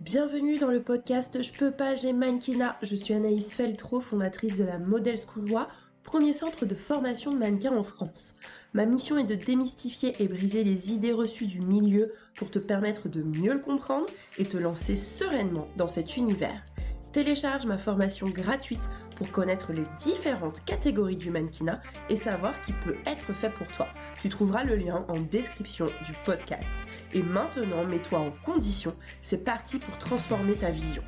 Bienvenue dans le podcast Je peux pas, j'ai mannequinat. Je suis Anaïs Feltro, fondatrice de la Model School Loi, premier centre de formation de mannequins en France. Ma mission est de démystifier et briser les idées reçues du milieu pour te permettre de mieux le comprendre et te lancer sereinement dans cet univers. Télécharge ma formation gratuite connaître les différentes catégories du mannequinat et savoir ce qui peut être fait pour toi. Tu trouveras le lien en description du podcast. Et maintenant, mets-toi en condition. C'est parti pour transformer ta vision.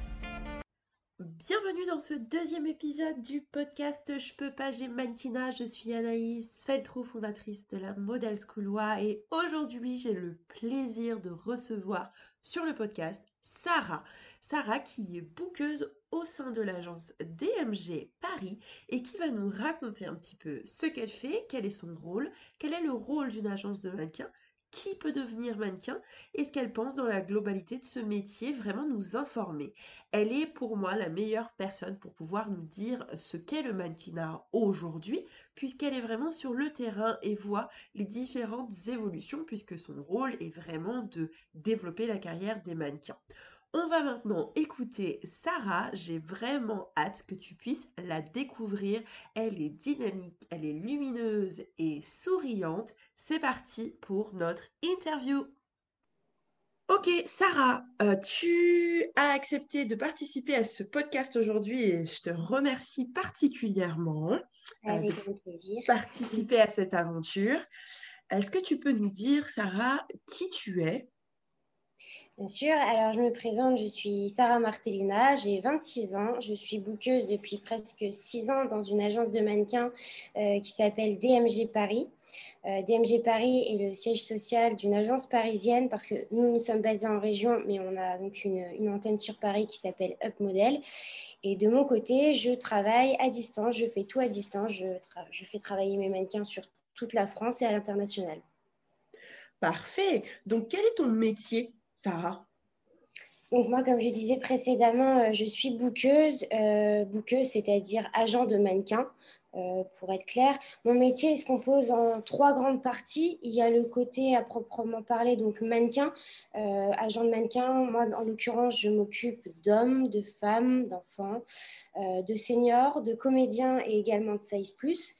Bienvenue dans ce deuxième épisode du podcast Je peux pas, j'ai mannequinat. Je suis Anaïs Feltro, fondatrice de la Model School et aujourd'hui j'ai le plaisir de recevoir sur le podcast Sarah. Sarah qui est bouqueuse au sein de l'agence DMG Paris et qui va nous raconter un petit peu ce qu'elle fait, quel est son rôle, quel est le rôle d'une agence de mannequin, qui peut devenir mannequin et ce qu'elle pense dans la globalité de ce métier, vraiment nous informer. Elle est pour moi la meilleure personne pour pouvoir nous dire ce qu'est le mannequinat aujourd'hui, puisqu'elle est vraiment sur le terrain et voit les différentes évolutions, puisque son rôle est vraiment de développer la carrière des mannequins. On va maintenant écouter Sarah. J'ai vraiment hâte que tu puisses la découvrir. Elle est dynamique, elle est lumineuse et souriante. C'est parti pour notre interview. Ok, Sarah, euh, tu as accepté de participer à ce podcast aujourd'hui et je te remercie particulièrement euh, de participer à cette aventure. Est-ce que tu peux nous dire, Sarah, qui tu es? Bien sûr, alors je me présente, je suis Sarah Martellina, j'ai 26 ans, je suis bouqueuse depuis presque 6 ans dans une agence de mannequins euh, qui s'appelle DMG Paris. Euh, DMG Paris est le siège social d'une agence parisienne parce que nous, nous sommes basés en région, mais on a donc une, antenne sur Paris qui s'appelle Up Model. Et de mon côté, je travaille à distance, je fais tout à distance, je fais travailler mes mannequins sur toute la France et à l'international. Parfait. Donc, quel est ton métier? Sarah donc moi, comme je disais précédemment, euh, je suis bouqueuse, euh, bouqueuse, c'est-à-dire agent de mannequin, euh, pour être clair. Mon métier se compose en trois grandes parties. Il y a le côté à proprement parler, donc mannequin, agent de mannequin. Moi, en l'occurrence, je m'occupe d'hommes, de femmes, d'enfants, de seniors, de comédiens et également de size plus.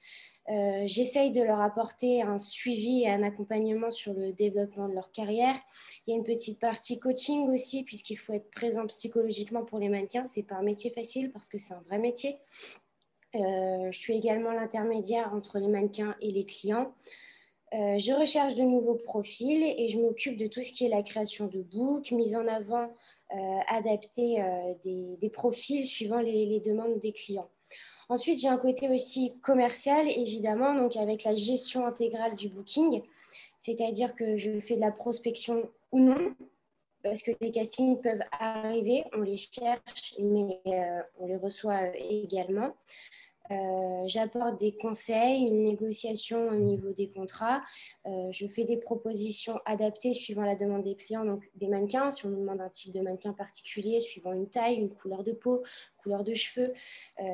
Euh, j'essaye de leur apporter un suivi et un accompagnement sur le développement de leur carrière. Il y a une petite partie coaching aussi, puisqu'il faut être présent psychologiquement pour les mannequins. Ce n'est pas un métier facile parce que c'est un vrai métier. Euh, je suis également l'intermédiaire entre les mannequins et les clients. Euh, je recherche de nouveaux profils et je m'occupe de tout ce qui est la création de books, mise en avant, adapter des, profils suivant les demandes des clients. Ensuite, j'ai un côté aussi commercial, évidemment, donc avec la gestion intégrale du booking, c'est-à-dire que je fais de la prospection ou non, parce que les castings peuvent arriver, on les cherche, mais euh, on les reçoit également. Euh, j'apporte des conseils, une négociation au niveau des contrats. Euh, je fais des propositions adaptées suivant la demande des clients, donc des mannequins. Si on nous demande un type de mannequin particulier, suivant une taille, une couleur de peau, couleur de cheveux, euh,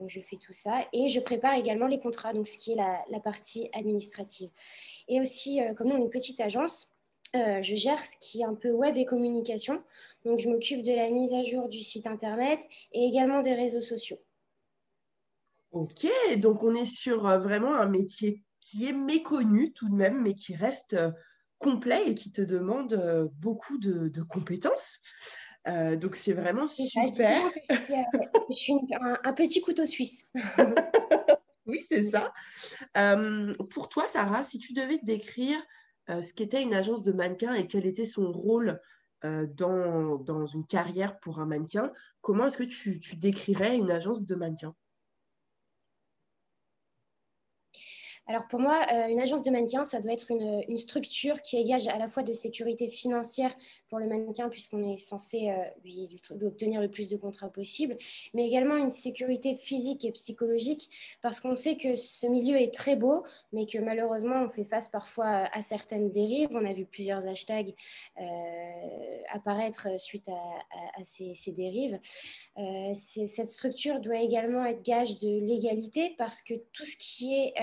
donc je fais tout ça. Et je prépare également les contrats, donc ce qui est la, la partie administrative. Et aussi, comme nous, une petite agence, je gère ce qui est un peu web et communication. Donc, je m'occupe de la mise à jour du site internet et également des réseaux sociaux. Ok, donc on est sur euh, vraiment un métier qui est méconnu tout de même, mais qui reste euh, complet et qui te demande euh, beaucoup de, compétences. donc c'est vraiment super. je suis un, petit couteau suisse. oui, c'est ça. pour toi, Sarah, si tu devais te décrire ce qu'était une agence de mannequin et quel était son rôle dans, dans, une carrière pour un mannequin, comment est-ce que tu, tu décrirais une agence de mannequin Alors pour moi, euh, une agence de mannequin, ça doit être une, structure qui égage à la fois de sécurité financière pour le mannequin, puisqu'on est censé euh, lui, obtenir le plus de contrats possible, mais également une sécurité physique et psychologique, parce qu'on sait que ce milieu est très beau, mais que malheureusement, on fait face parfois à certaines dérives. On a vu plusieurs hashtags euh, apparaître suite à, ces, dérives. cette structure doit également être gage de légalité, parce que tout ce qui est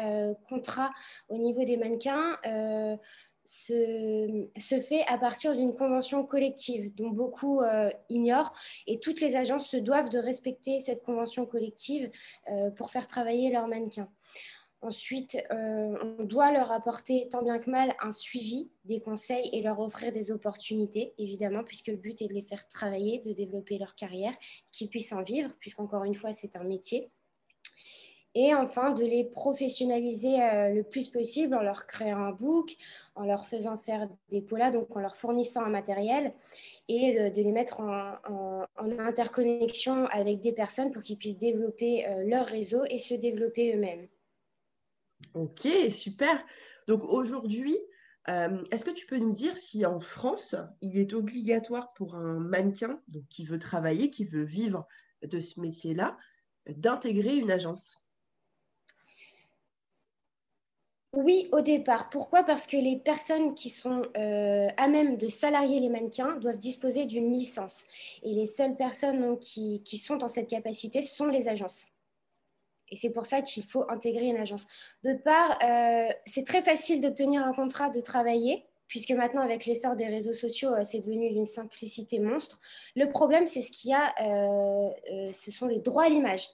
contrat au niveau des mannequins, euh, se, fait à partir d'une convention collective dont beaucoup euh, ignorent et toutes les agences se doivent de respecter cette convention collective euh, pour faire travailler leurs mannequins. Ensuite, on doit leur apporter tant bien que mal un suivi, des conseils et leur offrir des opportunités, évidemment, puisque le but est de les faire travailler, de développer leur carrière, qu'ils puissent en vivre, puisqu'encore une fois, c'est un métier et enfin de les professionnaliser euh, le plus possible en leur créant un book, en leur faisant faire des polas, donc en leur fournissant un matériel et de, les mettre en, interconnexion avec des personnes pour qu'ils puissent développer euh, leur réseau et se développer eux-mêmes. Ok, super. Donc aujourd'hui, euh, est-ce que tu peux nous dire si en France, il est obligatoire pour un mannequin donc, qui veut travailler, qui veut vivre de ce métier-là, d'intégrer une agence? Oui, au départ. Pourquoi? Parce que les personnes qui sont euh, à même de salarier les mannequins doivent disposer d'une licence. Et les seules personnes qui, sont dans cette capacité sont les agences. Et c'est pour ça qu'il faut intégrer une agence. D'autre part, euh, c'est très facile d'obtenir un contrat de travailler, puisque maintenant, avec l'essor des réseaux sociaux, euh, c'est devenu d'une simplicité monstre. Le problème, c'est ce qu'il y a, ce sont les droits à l'image.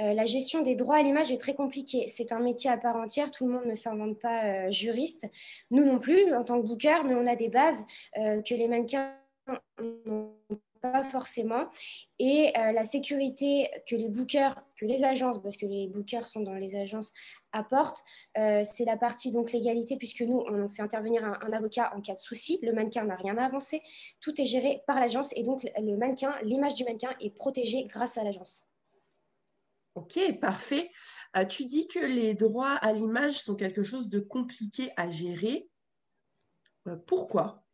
Euh, la gestion des droits à l'image est très compliquée. C'est un métier à part entière. Tout le monde ne s'invente pas euh, juriste. Nous non plus, en tant que booker, mais on a des bases euh, que les mannequins n'ont pas forcément. Et la sécurité que les bookers, que les agences, parce que les bookers sont dans les agences, apportent, c'est la partie donc légalité, puisque nous, on fait intervenir un, un avocat en cas de souci. Le mannequin n'a rien à avancer. Tout est géré par l'agence et donc le mannequin, l'image du mannequin est protégée grâce à l'agence. Ok, parfait. Euh, tu dis que les droits à l'image sont quelque chose de compliqué à gérer. Euh, pourquoi?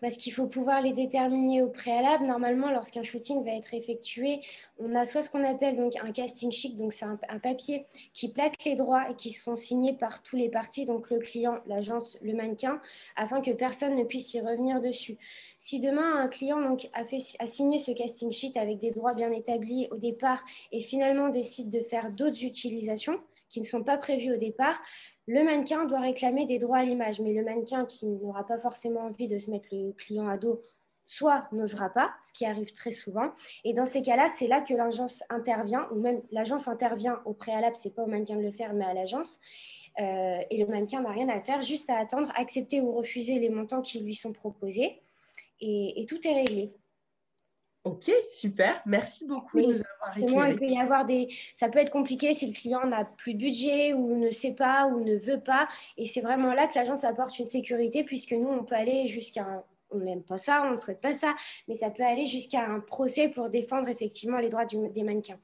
Parce qu'il faut pouvoir les déterminer au préalable. Normalement, lorsqu'un shooting va être effectué, on a soit ce qu'on appelle donc un casting sheet, donc c'est un, papier qui plaque les droits et qui sont signés par tous les parties, donc le client, l'agence, le mannequin, afin que personne ne puisse y revenir dessus. Si demain un client donc, a signé ce casting sheet avec des droits bien établis au départ et finalement décide de faire d'autres utilisations, qui ne sont pas prévues au départ, le mannequin doit réclamer des droits à l'image, mais le mannequin qui n'aura pas forcément envie de se mettre le client à dos, soit n'osera pas, ce qui arrive très souvent. Et dans ces cas-là, c'est là que l'agence intervient, ou même l'agence intervient au préalable, c'est pas au mannequin de le faire, mais à l'agence. Euh, et le mannequin n'a rien à faire, juste à attendre, accepter ou refuser les montants qui lui sont proposés. et tout est réglé. Ok, super. Merci beaucoup de nous avoir éclairé. Il peut y avoir des... Ça peut être compliqué si le client n'a plus de budget ou ne sait pas ou ne veut pas. Et c'est vraiment là que l'agence apporte une sécurité puisque nous, on peut aller jusqu'à un... On n'aime pas ça, on ne souhaite pas ça, mais ça peut aller jusqu'à un procès pour défendre effectivement les droits des mannequins.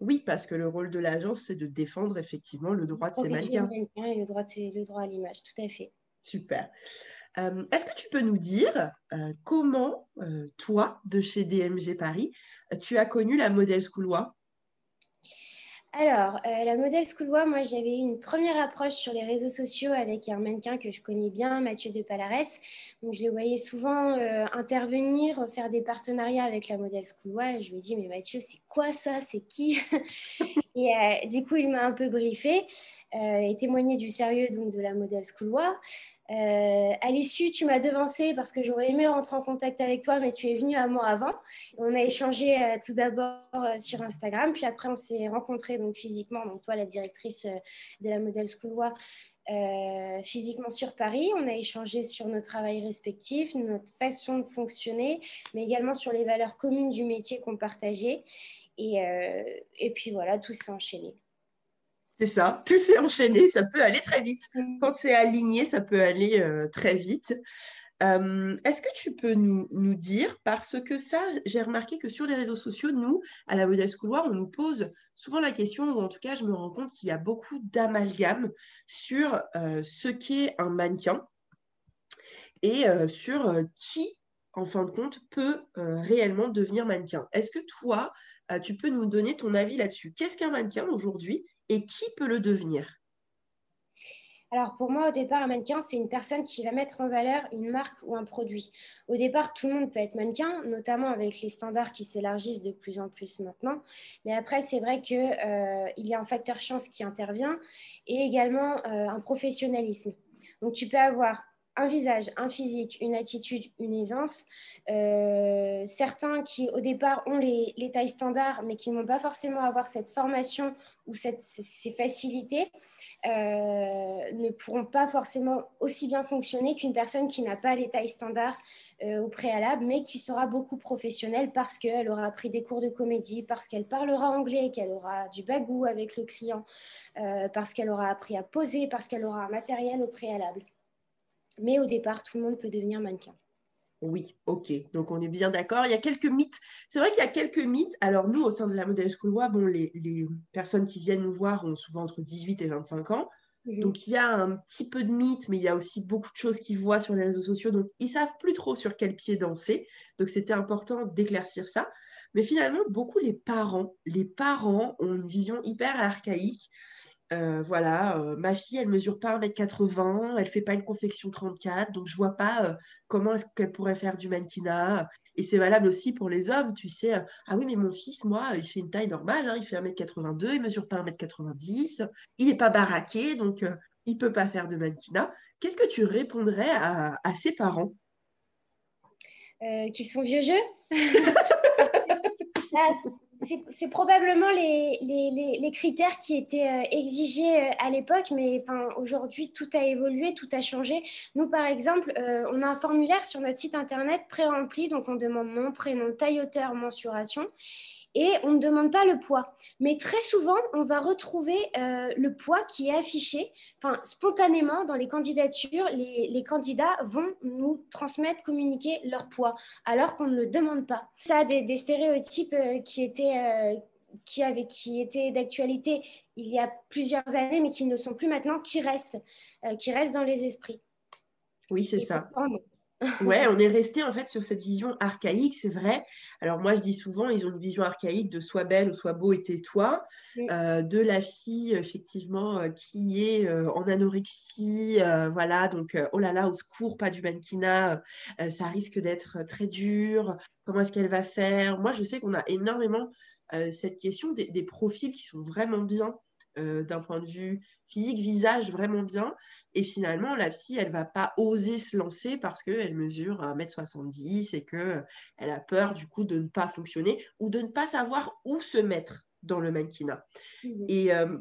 Oui, parce que le rôle de l'agence, c'est de défendre effectivement le droit de ces mannequins. Et le droit, le droit à l'image, tout à fait. Super. Euh, est-ce que tu peux nous dire euh, comment, euh, toi, de chez DMG Paris, tu as connu la Model Schoolois alors, la Model Schoolois, moi, j'avais eu une première approche sur les réseaux sociaux avec un mannequin que je connais bien, Mathieu de Palares. Donc, je le voyais souvent intervenir, faire des partenariats avec la Model Schoolois. Je lui ai dit, mais Mathieu, c'est quoi ça? C'est qui? Et du coup, il m'a un peu briefé et témoigné du sérieux donc, de la Model Schoolois. Euh, à l'issue, tu m'as devancé parce que j'aurais aimé rentrer en contact avec toi, mais tu es venu à moi avant. On a échangé euh, tout d'abord euh, sur Instagram, puis après on s'est rencontrés donc physiquement. Donc toi, la directrice de la Model School physiquement sur Paris. On a échangé sur nos travails respectifs, notre façon de fonctionner, mais également sur les valeurs communes du métier qu'on partageait. Et, et puis voilà, tout s'est enchaîné. C'est ça, tout s'est enchaîné, ça peut aller très vite. Quand c'est aligné, ça peut aller euh, très vite. Euh, est-ce que tu peux nous, dire, parce que ça, j'ai remarqué que sur les réseaux sociaux, nous, à la Modèle Schooloir, on nous pose souvent la question, ou en tout cas, je me rends compte qu'il y a beaucoup d'amalgames sur euh, ce qu'est un mannequin et sur qui, en fin de compte, peut réellement devenir mannequin. Est-ce que toi, tu peux nous donner ton avis là-dessus? Qu'est-ce qu'un mannequin aujourd'hui? Et qui peut le devenir? Alors pour moi, au départ, un mannequin, c'est une personne qui va mettre en valeur une marque ou un produit. Au départ, tout le monde peut être mannequin, notamment avec les standards qui s'élargissent de plus en plus maintenant. Mais après, c'est vrai qu'il euh, y a un facteur chance qui intervient et également euh, un professionnalisme. Donc tu peux avoir un visage, un physique, une attitude, une aisance. Euh, certains qui au départ ont les, tailles standards, mais qui n'ont pas forcément avoir cette formation ou ces facilités. Euh, ne pourront pas forcément aussi bien fonctionner qu'une personne qui n'a pas les tailles standards euh, au préalable, mais qui sera beaucoup professionnelle parce qu'elle aura pris des cours de comédie, parce qu'elle parlera anglais, qu'elle aura du bagou avec le client, parce qu'elle aura appris à poser, parce qu'elle aura un matériel au préalable. Mais au départ, tout le monde peut devenir mannequin. Oui, ok. Donc on est bien d'accord. Il y a quelques mythes. C'est vrai qu'il y a quelques mythes. Alors nous, au sein de la Modèle School bon, les, personnes qui viennent nous voir ont souvent entre 18 et 25 ans. Mhm. Donc il y a un petit peu de mythes, mais il y a aussi beaucoup de choses qu'ils voient sur les réseaux sociaux. Donc ils savent plus trop sur quel pied danser. Donc c'était important d'éclaircir ça. Mais finalement, beaucoup les parents, les parents ont une vision hyper archaïque euh, voilà, euh, ma fille, elle mesure pas 1m80, elle fait pas une confection 34, donc je vois pas euh, comment est-ce qu'elle pourrait faire du mannequinat. Et c'est valable aussi pour les hommes, tu sais. ah oui, mais mon fils, moi, il fait une taille normale, hein, il fait 1m82, il mesure pas 1m90, il n'est pas baraqué, donc il peut pas faire de mannequinat. Qu'est-ce que tu répondrais à, ses parents? Qu'ils sont vieux jeux? C'est probablement les, critères qui étaient euh, exigés euh, à l'époque, mais aujourd'hui, tout a évolué, tout a changé. Nous, par exemple, euh, on a un formulaire sur notre site internet pré-rempli, donc on demande nom, prénom, taille, hauteur, mensuration et on ne demande pas le poids. Mais très souvent, on va retrouver le poids qui est affiché. Spontanément, dans les candidatures, les, candidats vont nous transmettre, communiquer leur poids, alors qu'on ne le demande pas. Ça a des, stéréotypes qui étaient, qui, qui étaient d'actualité il y a plusieurs années, mais qui ne sont plus maintenant, qui restent, qui restent dans les esprits. Oui, c'est ça. Ouais, on est resté en fait sur cette vision archaïque, c'est vrai. Alors moi, je dis souvent, ils ont une vision archaïque de soit belle ou soit beau et tais-toi, euh, de la fille effectivement euh, qui est euh, en anorexie, voilà, donc oh là là, au secours, pas du mannequinat, ça risque d'être très dur. Comment est-ce qu'elle va faire? Moi, je sais qu'on a énormément cette question des, profils qui sont vraiment bien euh, d'un point de vue physique, visage vraiment bien. Et finalement, la fille, elle va pas oser se lancer parce qu'elle mesure 1m70 et qu'elle a peur du coup de ne pas fonctionner ou de ne pas savoir où se mettre dans le mannequinat. Mmh. Et euh,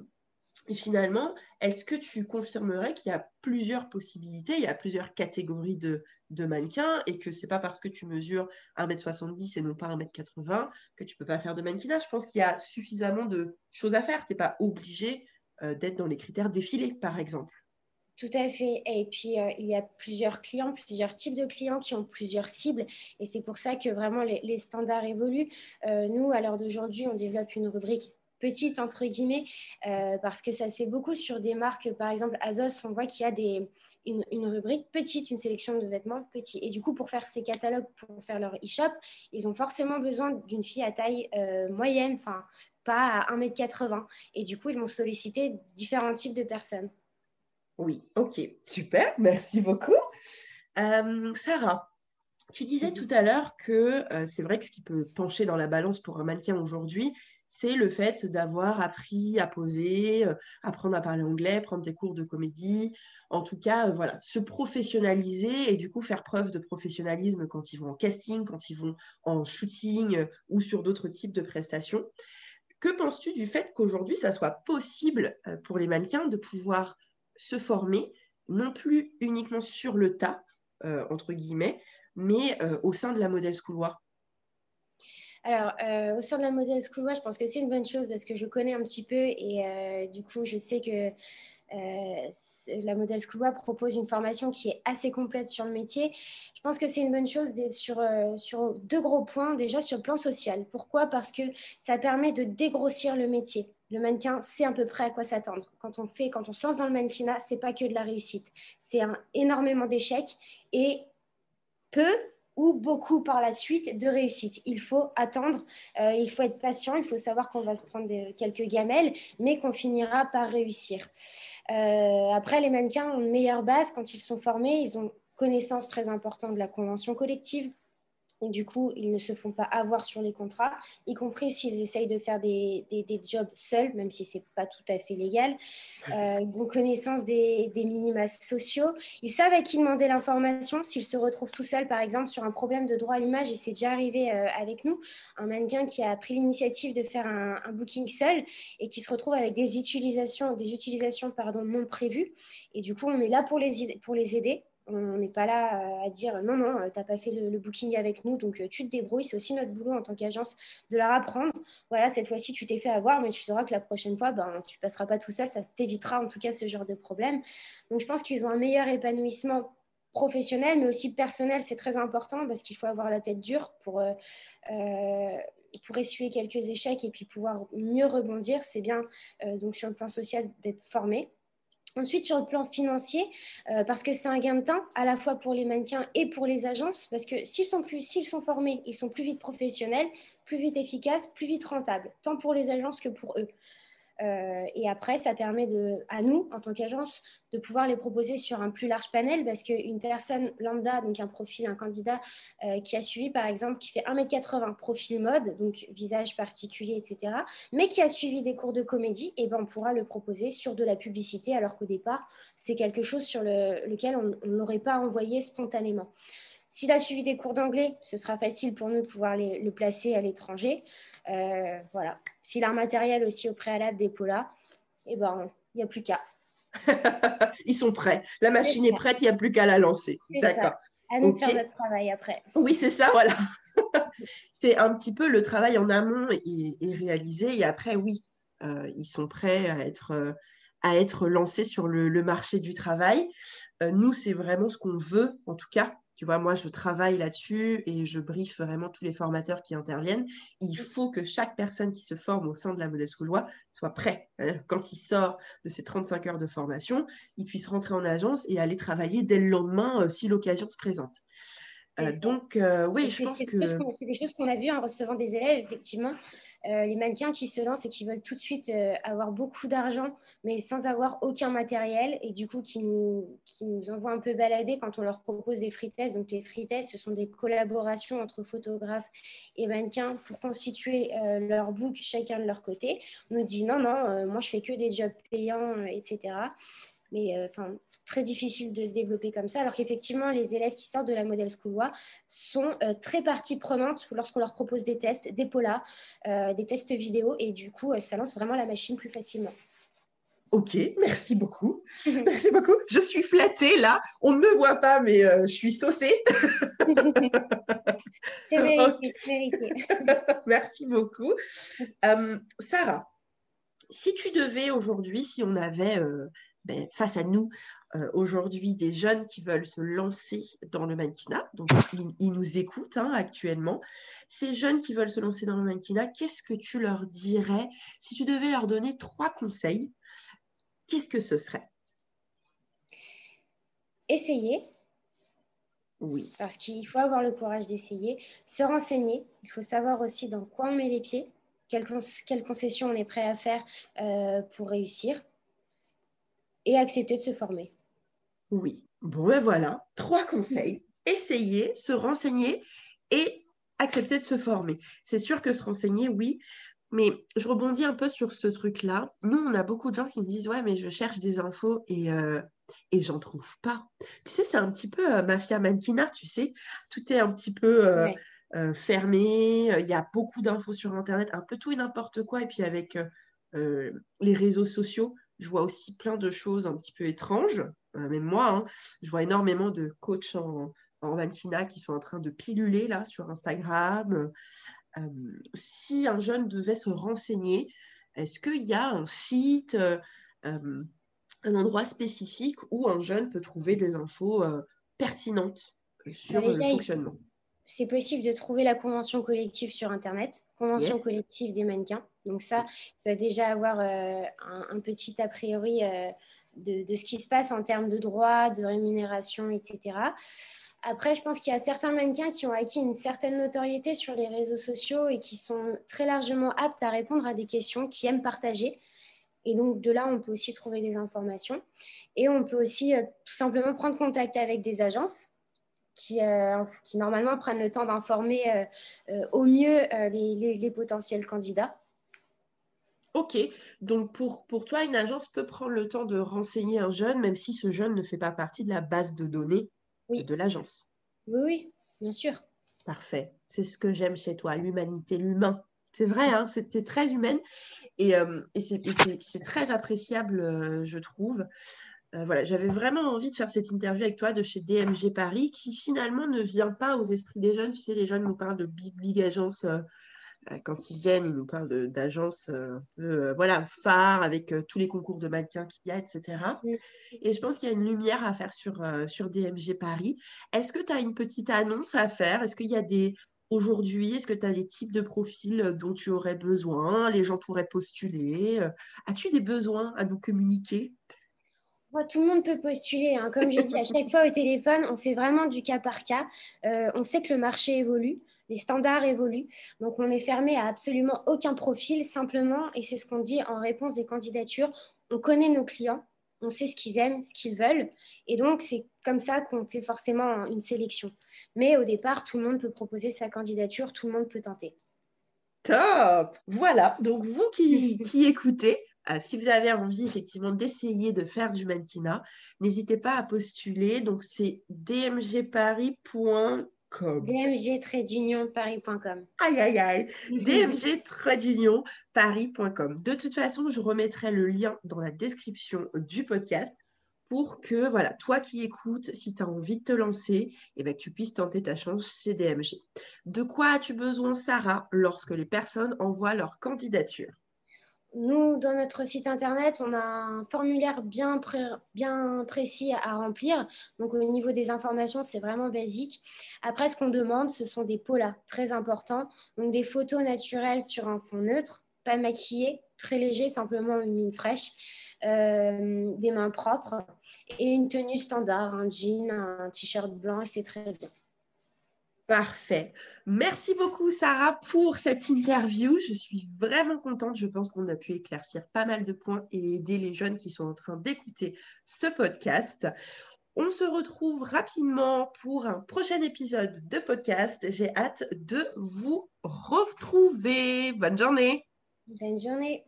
et finalement, est-ce que tu confirmerais qu'il y a plusieurs possibilités, il y a plusieurs catégories de, mannequins et que c'est pas parce que tu mesures 1m70 et non pas 1m80 que tu peux pas faire de mannequinat Je pense qu'il y a suffisamment de choses à faire. Tu n'es pas obligé euh, d'être dans les critères défilés, par exemple. Tout à fait. Et puis, euh, il y a plusieurs clients, plusieurs types de clients qui ont plusieurs cibles. Et c'est pour ça que vraiment les, standards évoluent. Euh, nous, à l'heure d'aujourd'hui, on développe une rubrique petite, entre guillemets, parce que ça se fait beaucoup sur des marques, par exemple Azos, on voit qu'il y a des, une, rubrique petite, une sélection de vêtements petits. Et du coup, pour faire ces catalogues, pour faire leur e-shop, ils ont forcément besoin d'une fille à taille euh, moyenne, enfin, pas à 1m80. Et du coup, ils vont solliciter différents types de personnes. Oui, ok, super, merci beaucoup. Euh, Sarah, tu disais tout à l'heure que c'est vrai que ce qui peut pencher dans la balance pour un mannequin aujourd'hui, c'est le fait d'avoir appris à poser, euh, apprendre à parler anglais, prendre des cours de comédie, en tout cas, euh, voilà, se professionnaliser et du coup faire preuve de professionnalisme quand ils vont en casting, quand ils vont en shooting euh, ou sur d'autres types de prestations. Que penses-tu du fait qu'aujourd'hui, ça soit possible pour les mannequins de pouvoir se former, non plus uniquement sur le tas, entre guillemets, mais au sein de la modèle schooloir alors, euh, au sein de la Model School, je pense que c'est une bonne chose parce que je connais un petit peu et euh, du coup, je sais que euh, la Model School propose une formation qui est assez complète sur le métier. Je pense que c'est une bonne chose sur, sur deux gros points. Déjà, sur le plan social. Pourquoi? Parce que ça permet de dégrossir le métier. Le mannequin sait à peu près à quoi s'attendre. Quand on fait, quand on se lance dans le mannequinat, c'est pas que de la réussite. C'est énormément d'échecs et peu ou beaucoup par la suite de réussite. Il faut attendre, euh, il faut être patient, il faut savoir qu'on va se prendre quelques gamelles, mais qu'on finira par réussir. Euh, après, les mannequins ont une meilleure base quand ils sont formés, ils ont connaissance très importante de la convention collective, et du coup, ils ne se font pas avoir sur les contrats, y compris s'ils essayent de faire des, des, jobs seuls, même si ce n'est pas tout à fait légal. Euh, ils ont connaissance des, des minima sociaux. Ils savent à qui demander l'information s'ils se retrouvent tout seuls, par exemple, sur un problème de droit à l'image. Et c'est déjà arrivé euh, avec nous, un mannequin qui a pris l'initiative de faire un, un, booking seul et qui se retrouve avec des utilisations, des utilisations pardon, non prévues. Et du coup, on est là pour les, pour les aider on n'est pas là euh, à dire non, non, euh, tu n'as pas fait le, booking avec nous, donc euh, tu te débrouilles. C'est aussi notre boulot en tant qu'agence de leur apprendre. Voilà, cette fois-ci, tu t'es fait avoir, mais tu sauras que la prochaine fois, ben, tu passeras pas tout seul. Ça t'évitera en tout cas ce genre de problème. Donc, je pense qu'ils ont un meilleur épanouissement professionnel, mais aussi personnel. C'est très important parce qu'il faut avoir la tête dure pour, pour essuyer quelques échecs et puis pouvoir mieux rebondir. C'est bien, donc, sur le plan social, d'être formé. Ensuite, sur le plan financier, euh, parce que c'est un gain de temps à la fois pour les mannequins et pour les agences, parce que s'ils sont, s'ils sont formés, ils sont plus vite professionnels, plus vite efficaces, plus vite rentables, tant pour les agences que pour eux. Euh, et après, ça permet à nous, en tant qu'agence, de pouvoir les proposer sur un plus large panel parce qu'une personne lambda, donc un profil, un candidat euh, qui a suivi, par exemple, qui fait 1m80, profil mode, donc visage particulier, etc., mais qui a suivi des cours de comédie, et eh ben, on pourra le proposer sur de la publicité alors qu'au départ, c'est quelque chose sur lequel on n'aurait pas envoyé spontanément. S'il a suivi des cours d'anglais, ce sera facile pour nous de pouvoir le placer à l'étranger. Euh, voilà. S'il a un matériel aussi au préalable des polas, eh ben, il n'y a plus qu'à. Ils sont prêts. La machine est prête, il n'y a plus qu'à la lancer. D'accord. À nous faire notre travail après. Oui, c'est ça, voilà. c'est un petit peu le travail en amont est, réalisé et après, oui, euh, ils sont prêts à être, euh, à être lancés sur le, marché du travail. nous, c'est vraiment ce qu'on veut, en tout cas, tu vois, moi, je travaille là-dessus et je briefe vraiment tous les formateurs qui interviennent. Il faut que chaque personne qui se forme au sein de la Model School soit prêt. Quand il sort de ses 35 heures de formation, il puisse rentrer en agence et aller travailler dès le lendemain euh, si l'occasion se présente. Euh, donc, euh, oui, je pense que... C'est des choses qu'on a vues en recevant des élèves, effectivement. Euh, les mannequins qui se lancent et qui veulent tout de suite avoir beaucoup d'argent, mais sans avoir aucun matériel, et du coup qui nous, qui nous envoient un peu balader quand on leur propose des free tests. Donc les free tests, ce sont des collaborations entre photographes et mannequins pour constituer leur book chacun de leur côté. On nous dit non, non, moi je fais que des jobs payants, etc mais euh, enfin très difficile de se développer comme ça. Alors qu'effectivement, les élèves qui sortent de la Model School sont euh, très partie prenante lorsqu'on leur propose des tests, des polas, euh, des tests vidéo, et du coup, ça lance vraiment la machine plus facilement. Ok, merci beaucoup. merci beaucoup. Je suis flattée là. On ne me voit pas, mais je suis saucée. c'est vérité, vérité. merci beaucoup. Sarah, si tu devais aujourd'hui, si on avait ben, face à nous euh, aujourd'hui des jeunes qui veulent se lancer dans le mannequinat. Donc, ils, nous écoutent hein, actuellement. Ces jeunes qui veulent se lancer dans le mannequinat, qu'est-ce que tu leur dirais? Si tu devais leur donner trois conseils Qu'est-ce que ce serait? Essayer. Oui. Parce qu'il faut avoir le courage d'essayer. Se renseigner. Il faut savoir aussi dans quoi on met les pieds, quelles, concessions on est prêt à faire euh, pour réussir et accepter de se former. Oui. Bon, ben voilà, trois conseils. Essayer, se renseigner et accepter de se former. C'est sûr que se renseigner, oui, mais je rebondis un peu sur ce truc-là. Nous, on a beaucoup de gens qui me disent Ouais, mais je cherche des infos et, euh, et j'en trouve pas. Tu sais, c'est un petit peu euh, mafia mannequinat, tu sais. Tout est un petit peu euh, fermé. Il y a beaucoup d'infos sur Internet, un peu tout et n'importe quoi. Et puis avec les réseaux sociaux, je vois aussi plein de choses un petit peu étranges. Euh, même moi, hein, je vois énormément de coachs en, en qui sont en train de piluler là sur Instagram. Euh, si un jeune devait se renseigner, est-ce qu'il y a un site, euh, un endroit spécifique où un jeune peut trouver des infos pertinentes sur le fonctionnement? C'est possible de trouver la convention collective sur Internet, convention collective des mannequins. Donc ça, il va déjà avoir euh, un, petit a priori euh, de, ce qui se passe en termes de droits, de rémunération, etc. Après, je pense qu'il y a certains mannequins qui ont acquis une certaine notoriété sur les réseaux sociaux et qui sont très largement aptes à répondre à des questions, qui aiment partager. Et donc, de là, on peut aussi trouver des informations. Et on peut aussi euh, tout simplement prendre contact avec des agences qui, euh, qui normalement prennent le temps d'informer euh, au mieux les, les, potentiels candidats. Ok, donc pour, pour toi, une agence peut prendre le temps de renseigner un jeune, même si ce jeune ne fait pas partie de la base de données de l'agence. Oui, oui, bien sûr. Parfait, c'est ce que j'aime chez toi, l'humanité, l'humain. C'est vrai, hein, c'était très humaine et, euh, et c'est très appréciable, euh, je trouve. Euh, voilà, j'avais vraiment envie de faire cette interview avec toi de chez DMG Paris, qui finalement ne vient pas aux esprits des jeunes. Tu sais, les jeunes nous parlent de big, big agences. Quand ils viennent, ils nous parlent d'agences voilà, phares avec tous les concours de mannequins qu'il y a, etc. Et je pense qu'il y a une lumière à faire sur, sur DMG Paris. Est-ce que tu as une petite annonce à faire? Est-ce qu'il y a des, Aujourd'hui, est-ce que tu as des types de profils euh, dont tu aurais besoin? Les gens pourraient postuler euh, As-tu des besoins à nous communiquer? Tout le monde peut postuler. Hein. Comme je dis à chaque fois au téléphone, on fait vraiment du cas par cas. Euh, on sait que le marché évolue, les standards évoluent. Donc, on est fermé à absolument aucun profil. Simplement, et c'est ce qu'on dit en réponse des candidatures, on connaît nos clients, on sait ce qu'ils aiment, ce qu'ils veulent. Et donc, c'est comme ça qu'on fait forcément une sélection. Mais au départ, tout le monde peut proposer sa candidature, tout le monde peut tenter. Top Voilà, donc vous qui, écoutez, euh, si vous avez envie effectivement d'essayer de faire du mannequinat, n'hésitez pas à postuler. Donc c'est dmgparis.com. dmg-paris.com. Aïe aïe aïe dmg-paris.com. De toute façon, je remettrai le lien dans la description du podcast pour que, voilà, toi qui écoutes, si tu as envie de te lancer, eh ben, que tu puisses tenter ta chance chez DMG. De quoi as-tu besoin, Sarah, lorsque les personnes envoient leur candidature? Nous, dans notre site internet, on a un formulaire bien, précis à remplir. Donc, au niveau des informations, c'est vraiment basique. Après, ce qu'on demande, ce sont des polas très importants. Donc, des photos naturelles sur un fond neutre, pas maquillé, très léger, simplement une mine fraîche. Euh, des mains propres et une tenue standard, un jean, un t-shirt blanc, et c'est très bien. Parfait. Merci beaucoup, Sarah, pour cette interview. Je suis vraiment contente. Je pense qu'on a pu éclaircir pas mal de points et aider les jeunes qui sont en train d'écouter ce podcast. On se retrouve rapidement pour un prochain épisode de podcast. J'ai hâte de vous retrouver. Bonne journée. Bonne journée.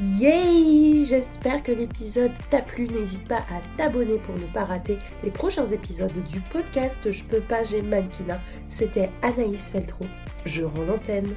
Yay J'espère que l'épisode t'a plu. N'hésite pas à t'abonner pour ne pas rater les prochains épisodes du podcast Je peux pas, j'ai mannequinat. C'était Anaïs Feltro. Je rends l'antenne.